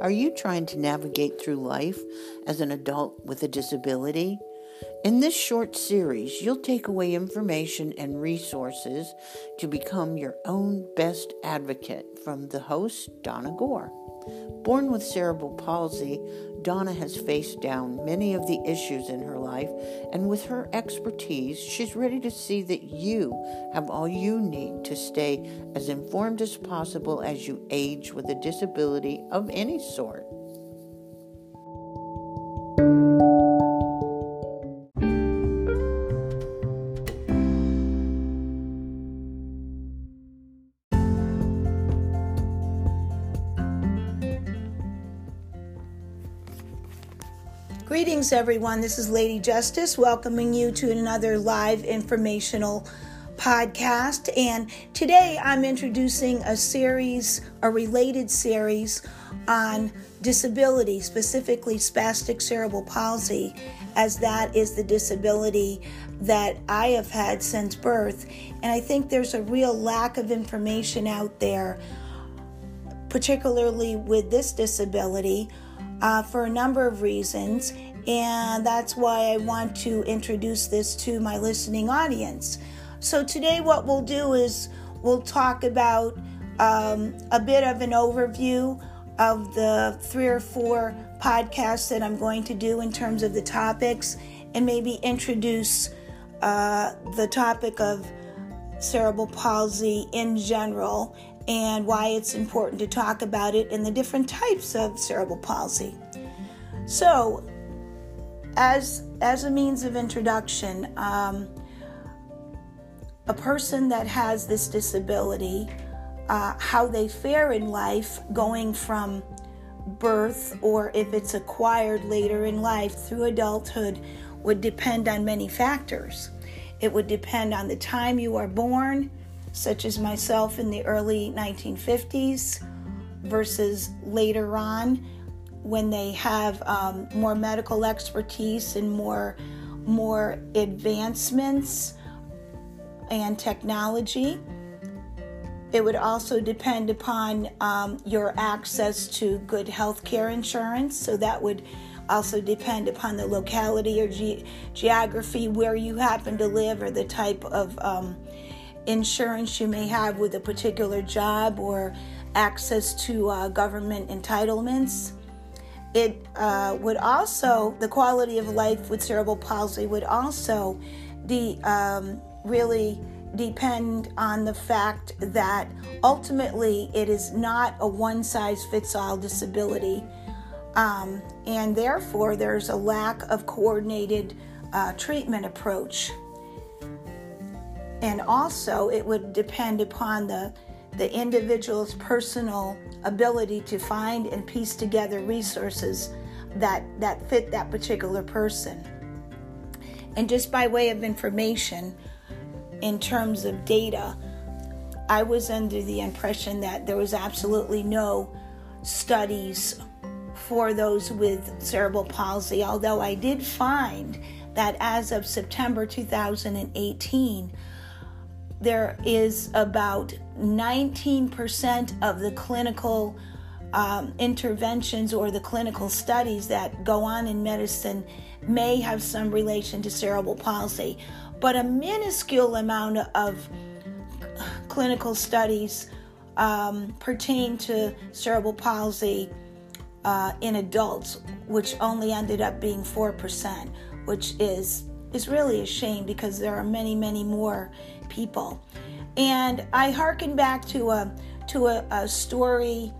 Are you trying to navigate through life as an adult with a disability? In this short series, you'll take away information and resources to become your own best advocate from the host, Donna Gore. Born with cerebral palsy, Donna has faced down many of the issues in her life, and with her expertise, she's ready to see that you have all you need to stay as informed as possible as you age with a disability of any sort. Greetings, everyone. This is Lady Justice welcoming you to another live informational podcast. And today I'm introducing a series, a related series on disability, specifically spastic cerebral palsy, as that is the disability that I have had since birth. And I think there's a real lack of information out there, particularly with this disability. Uh, for a number of reasons, and that's why I want to introduce this to my listening audience. So, today, what we'll do is we'll talk about um, a bit of an overview of the three or four podcasts that I'm going to do in terms of the topics, and maybe introduce uh, the topic of cerebral palsy in general and why it's important to talk about it and the different types of cerebral palsy. So, as as a means of introduction, um, a person that has this disability, uh, how they fare in life, going from birth or if it's acquired later in life through adulthood, would depend on many factors. It would depend on the time you are born, such as myself in the early 1950s, versus later on when they have um, more medical expertise and more more advancements and technology. It would also depend upon um, your access to good health care insurance. So that would also depend upon the locality or ge- geography where you happen to live or the type of um, insurance you may have with a particular job or access to uh, government entitlements. It uh, would also, the quality of life with cerebral palsy would also de, um, really depend on the fact that ultimately it is not a one size fits all disability. Um, and therefore, there's a lack of coordinated uh, treatment approach. And also, it would depend upon the the individual's personal ability to find and piece together resources that that fit that particular person. And just by way of information in terms of data, I was under the impression that there was absolutely no studies for those with cerebral palsy, although I did find that as of September 2018, there is about 19% of the clinical um, interventions or the clinical studies that go on in medicine may have some relation to cerebral palsy, but a minuscule amount of clinical studies um, pertain to cerebral palsy uh, in adults, which only ended up being 4%, which is is really a shame because there are many, many more people. And I hearken back to a to a, a story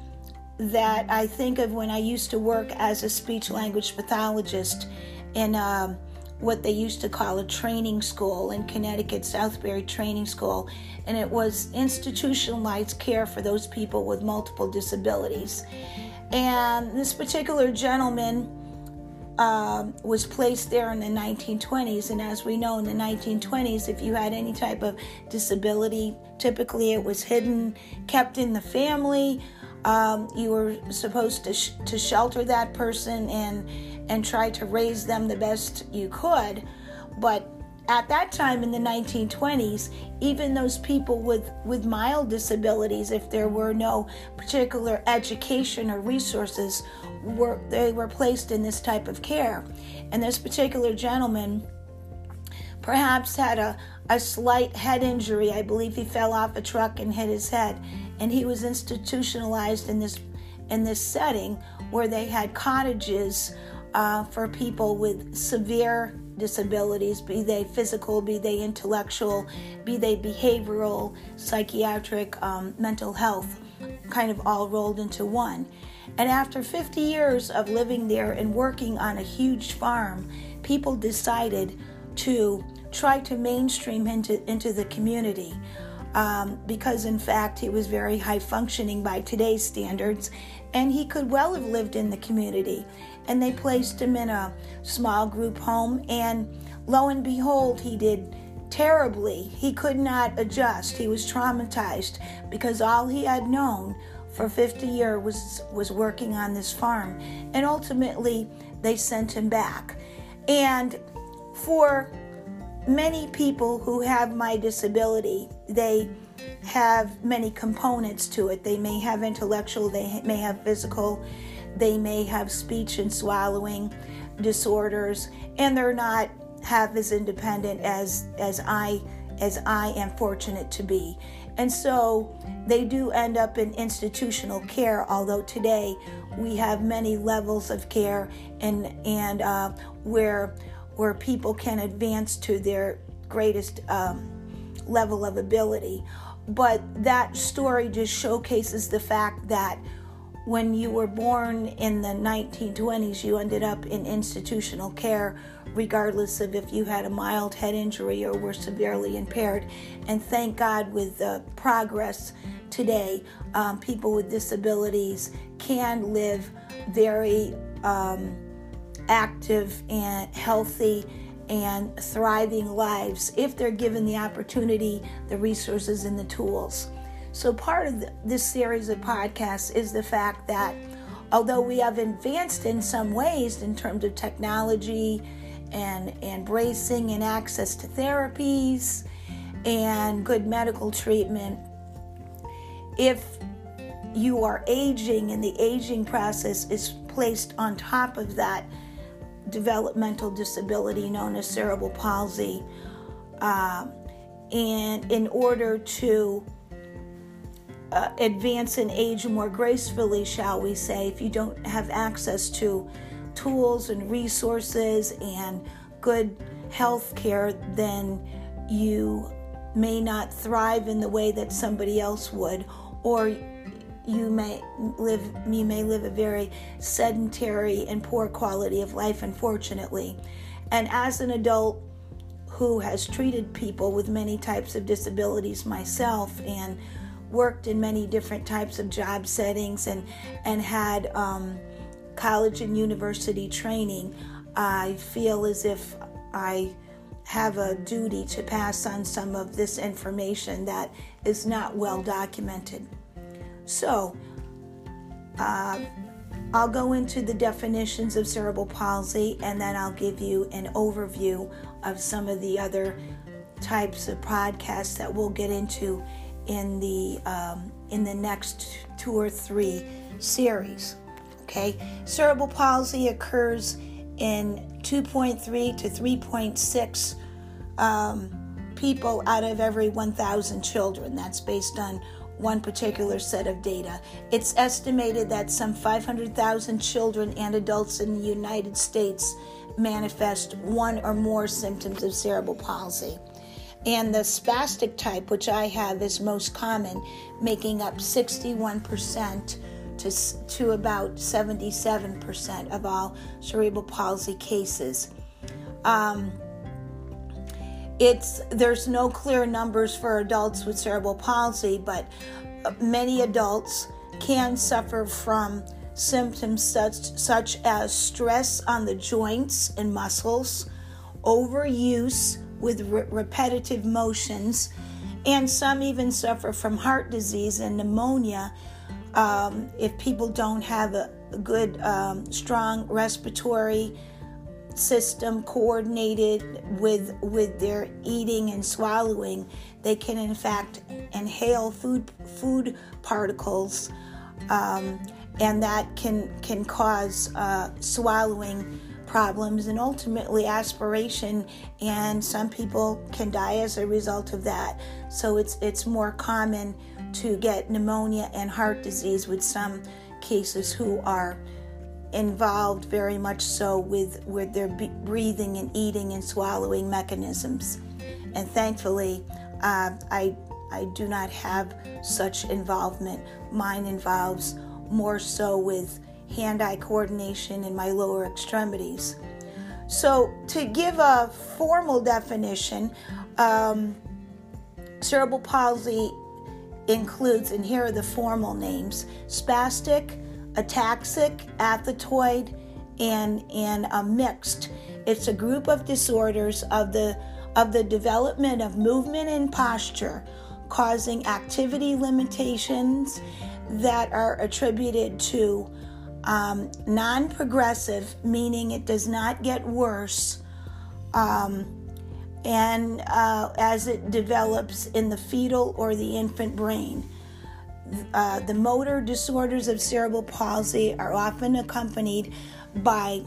that I think of when I used to work as a speech language pathologist in um, what they used to call a training school in Connecticut, Southbury Training School, and it was institutionalized care for those people with multiple disabilities. And this particular gentleman um, was placed there in the 1920s. And as we know, in the 1920s, if you had any type of disability, typically it was hidden, kept in the family. Um, you were supposed to, sh- to shelter that person and and try to raise them the best you could. But at that time in the 1920s, even those people with, with mild disabilities, if there were no particular education or resources, were they were placed in this type of care. And this particular gentleman perhaps had a, a slight head injury. I believe he fell off a truck and hit his head. And he was institutionalized in this in this setting where they had cottages uh, for people with severe disabilities, be they physical, be they intellectual, be they behavioral, psychiatric, um, mental health, kind of all rolled into one. And after 50 years of living there and working on a huge farm, people decided to try to mainstream into, into the community. Um, because in fact he was very high functioning by today's standards and he could well have lived in the community and they placed him in a small group home. And lo and behold, he did terribly. He could not adjust. He was traumatized because all he had known for 50 years was, was working on this farm. And ultimately, they sent him back. And for many people who have my disability, they have many components to it. They may have intellectual, they may have physical, they may have speech and swallowing disorders, and they're not half as independent as as I as I am fortunate to be. And so they do end up in institutional care, although today we have many levels of care and and uh, where where people can advance to their greatest um, level of ability. But that story just showcases the fact that when you were born in the 1920s, you ended up in institutional care, regardless of if you had a mild head injury or were severely impaired. And thank God, with the progress today, um, people with disabilities can live very um, active and healthy and thriving lives if they're given the opportunity, the resources, and the tools. So, part of this series of podcasts is the fact that although we have advanced in some ways in terms of technology and, and bracing and access to therapies and good medical treatment, if you are aging and the aging process is placed on top of that developmental disability known as cerebral palsy, uh, and in order to uh, advance in age more gracefully, shall we say, if you don't have access to tools and resources and good health care, then you may not thrive in the way that somebody else would, or you may live you may live a very sedentary and poor quality of life unfortunately. And as an adult who has treated people with many types of disabilities myself and worked in many different types of job settings and and had um, college and university training, I feel as if I have a duty to pass on some of this information that is not well documented. So, uh, I'll go into the definitions of cerebral palsy and then I'll give you an overview of some of the other types of podcasts that we'll get into in the um, in the next two or three series. Okay, cerebral palsy occurs in 2.3 to 3.6 um, people out of every 1,000 children. That's based on one particular set of data. It's estimated that some 500,000 children and adults in the United States manifest one or more symptoms of cerebral palsy. And the spastic type, which I have, is most common, making up 61% to, to about 77% of all cerebral palsy cases. Um, it's there's no clear numbers for adults with cerebral palsy, but many adults can suffer from symptoms such, such as stress on the joints and muscles, overuse with re- repetitive motions, and some even suffer from heart disease and pneumonia um, if people don't have a, a good, um, strong respiratory system coordinated with with their eating and swallowing, they can in fact inhale food food particles, um, and that can can cause uh, swallowing problems and ultimately aspiration. And some people can die as a result of that. So it's it's more common to get pneumonia and heart disease with some cases who are involved very much so with with their breathing and eating and swallowing mechanisms. And thankfully uh, i i do not have such involvement. Mine involves more so with hand-eye coordination in my lower extremities. So to give a formal definition um, cerebral palsy includes and here are the formal names spastic ataxic, athetoid, and, and a mixed. It's a group of disorders of the of the development of movement and posture causing activity limitations that are attributed to um, non progressive, meaning it does not get worse, um, and uh, as it develops in the fetal or the infant brain. Uh, the motor disorders of cerebral palsy are often accompanied by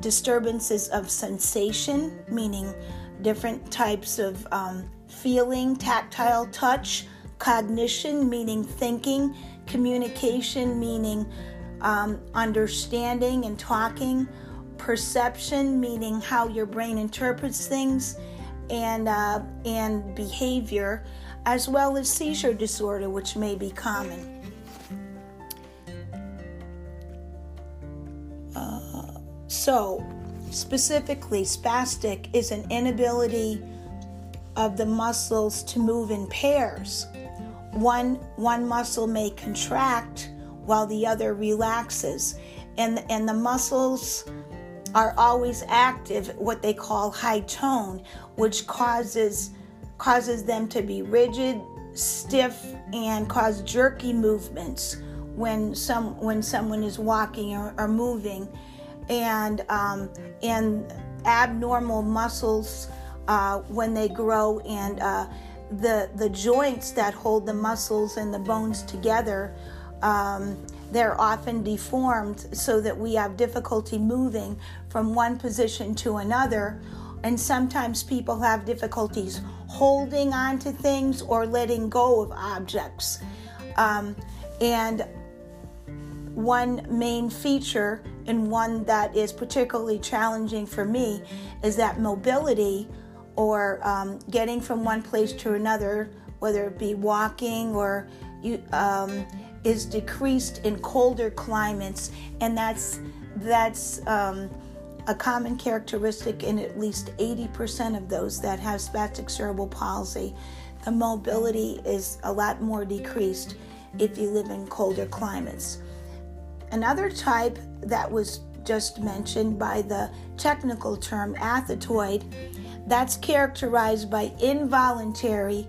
disturbances of sensation, meaning different types of um, feeling, tactile touch, cognition, meaning thinking, communication, meaning um, understanding and talking, perception, meaning how your brain interprets things, and uh, and behavior as well as seizure disorder, which may be common. Uh, so, specifically, spastic is an inability of the muscles to move in pairs. One, one muscle may contract while the other relaxes, and, and the muscles are always active, what they call high tone, which causes causes them to be rigid, stiff, and cause jerky movements when some when someone is walking or, or moving, and um, and abnormal muscles uh, when they grow and uh, the the joints that hold the muscles and the bones together. Um, they're often deformed so that we have difficulty moving from one position to another and sometimes people have difficulties holding on to things or letting go of objects. Um, and one main feature, and one that is particularly challenging for me, is that mobility or um, getting from one place to another, whether it be walking or you, um, is decreased in colder climates, and that's that's um, a common characteristic in at least 80% of those that have spastic cerebral palsy. The mobility is a lot more decreased if you live in colder climates. Another type that was just mentioned by the technical term athetoid, that's characterized by involuntary,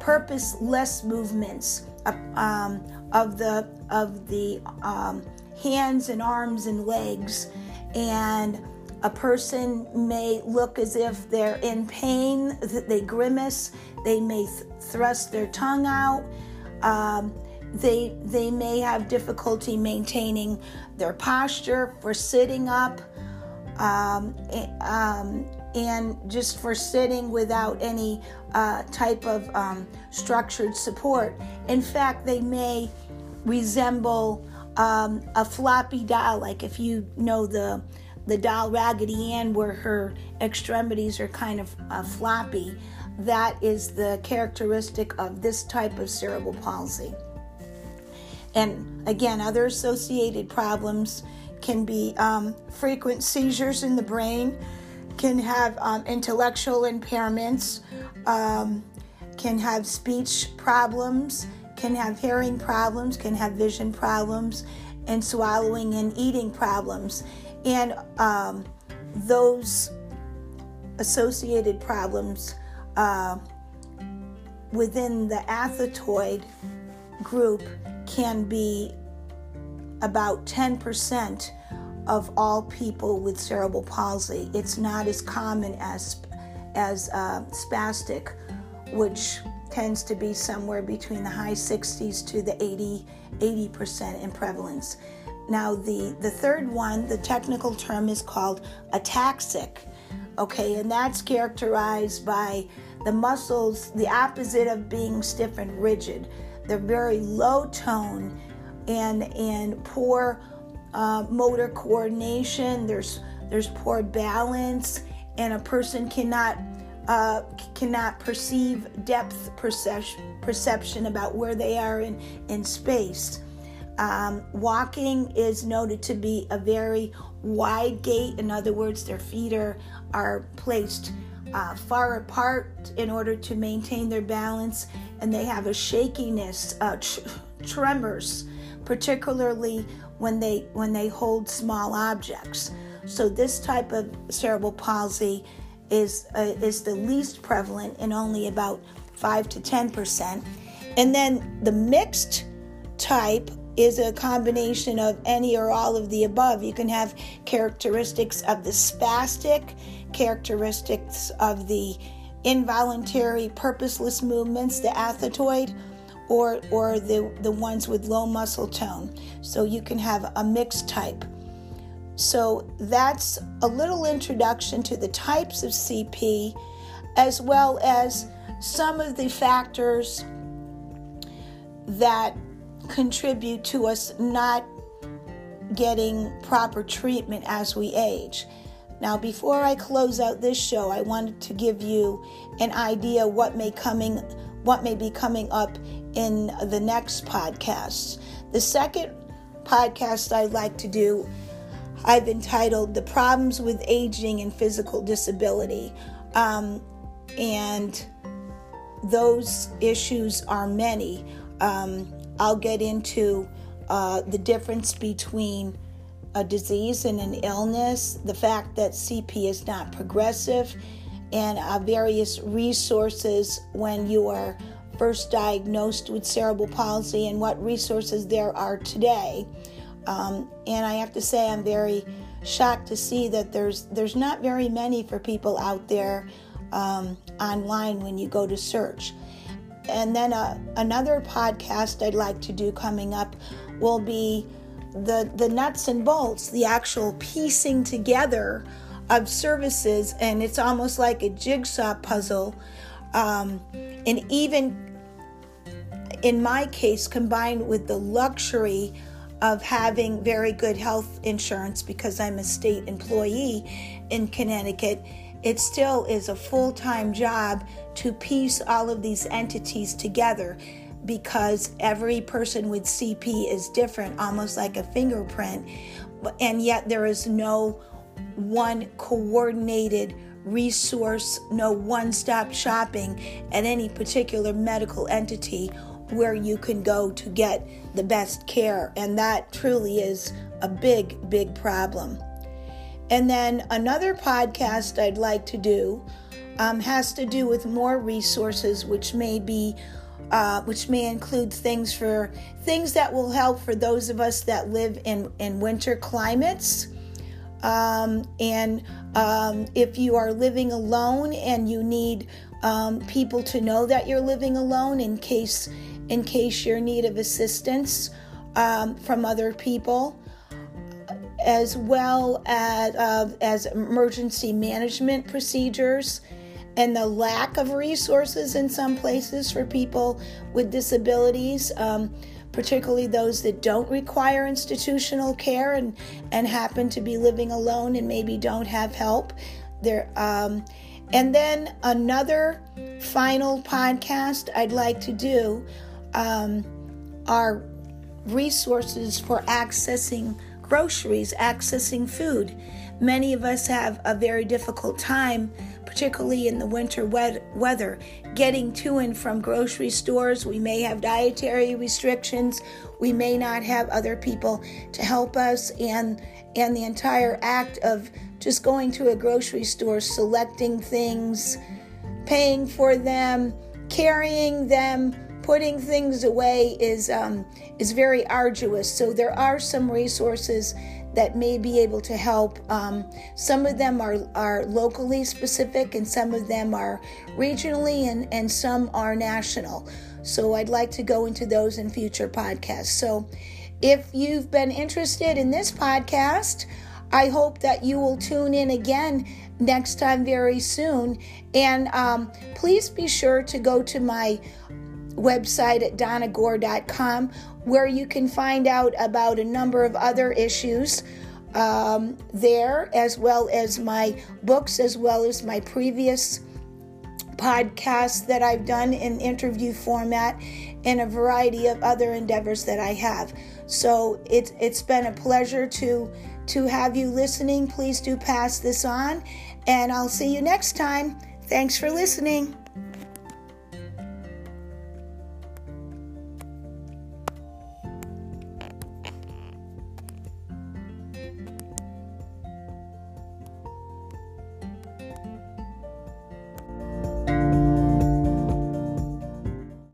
purposeless movements of, um, of the of the um, hands and arms and legs and a person may look as if they're in pain, they grimace, they may th- thrust their tongue out. Um, they, they may have difficulty maintaining their posture for sitting up um, um, and just for sitting without any uh, type of um, structured support. In fact, they may resemble um, a floppy doll, like if you know the the doll Raggedy Ann, where her extremities are kind of uh, floppy, that is the characteristic of this type of cerebral palsy. And again, other associated problems can be um, frequent seizures in the brain, can have um, intellectual impairments, um, can have speech problems, can have hearing problems, can have vision problems, and swallowing and eating problems. And um, those associated problems uh, within the athetoid group can be about 10% of all people with cerebral palsy. It's not as common as as uh, spastic, which tends to be somewhere between the high 60s to the 80 80% in prevalence. Now the the third one, the technical term is called ataxic. Okay, and that's characterized by the muscles, the opposite of being stiff and rigid. They're very low tone and and poor uh, motor coordination. There's there's poor balance, and a person cannot uh, cannot perceive depth perception perception about where they are in in space. Um, walking is noted to be a very wide gait. In other words, their feet are are placed uh, far apart in order to maintain their balance, and they have a shakiness, uh, tr- tremors, particularly when they when they hold small objects. So this type of cerebral palsy is uh, is the least prevalent in only about five to ten percent, and then the mixed type is a combination of any or all of the above. You can have characteristics of the spastic, characteristics of the involuntary purposeless movements, the athetoid, or, or the, the ones with low muscle tone. So you can have a mixed type. So that's a little introduction to the types of CP as well as some of the factors that contribute to us not getting proper treatment as we age. Now, before I close out this show, I wanted to give you an idea what may coming what may be coming up in the next podcast. The second podcast I'd like to do, I've entitled "The Problems with Aging and Physical Disability," um, and those issues are many. Um, I'll get into uh, the difference between a disease and an illness, the fact that CP is not progressive, and uh, various resources when you are first diagnosed with cerebral palsy and what resources there are today. Um, and I have to say, I'm very shocked to see that there's there's not very many for people out there um, online when you go to search. And then uh, another podcast I'd like to do coming up will be the the nuts and bolts, the actual piecing together of services, and it's almost like a jigsaw puzzle. Um, and even in my case, combined with the luxury of having very good health insurance because I'm a state employee in Connecticut, it still is a full time job to piece all of these entities together because every person with CP is different, almost like a fingerprint, and yet there is no one coordinated resource, no one stop shopping at any particular medical entity where you can go to get the best care. And that truly is a big, big problem. And then another podcast I'd like to do um, has to do with more resources, which may be, uh, which may include things for things that will help for those of us that live in in winter climates. Um, and um, if you are living alone and you need um, people to know that you're living alone in case in case you're in need of assistance um, from other people as well as, uh, as emergency management procedures and the lack of resources in some places for people with disabilities, um, particularly those that don't require institutional care and, and happen to be living alone and maybe don't have help. There, um, and then another final podcast I'd like to do um, are resources for accessing groceries, accessing food. Many of us have a very difficult time, particularly in the winter weather, getting to and from grocery stores. We may have dietary restrictions. We may not have other people to help us, and and the entire act of just going to a grocery store, selecting things, paying for them, carrying them, putting things away is um, is very arduous. So there are some resources that may be able to help. Um, some of them are, are locally specific, and some of them are regionally, and, and some are national. So I'd like to go into those in future podcasts. So if you've been interested in this podcast, I hope that you will tune in again next time very soon. And um, please be sure to go to my website at donnagore.com where you can find out about a number of other issues um, there, as well as my books, as well as my previous podcasts that I've done in interview format, and a variety of other endeavors that I have. So it's it's been a pleasure to to have you listening. Please do pass this on, and I'll see you next time. Thanks for listening.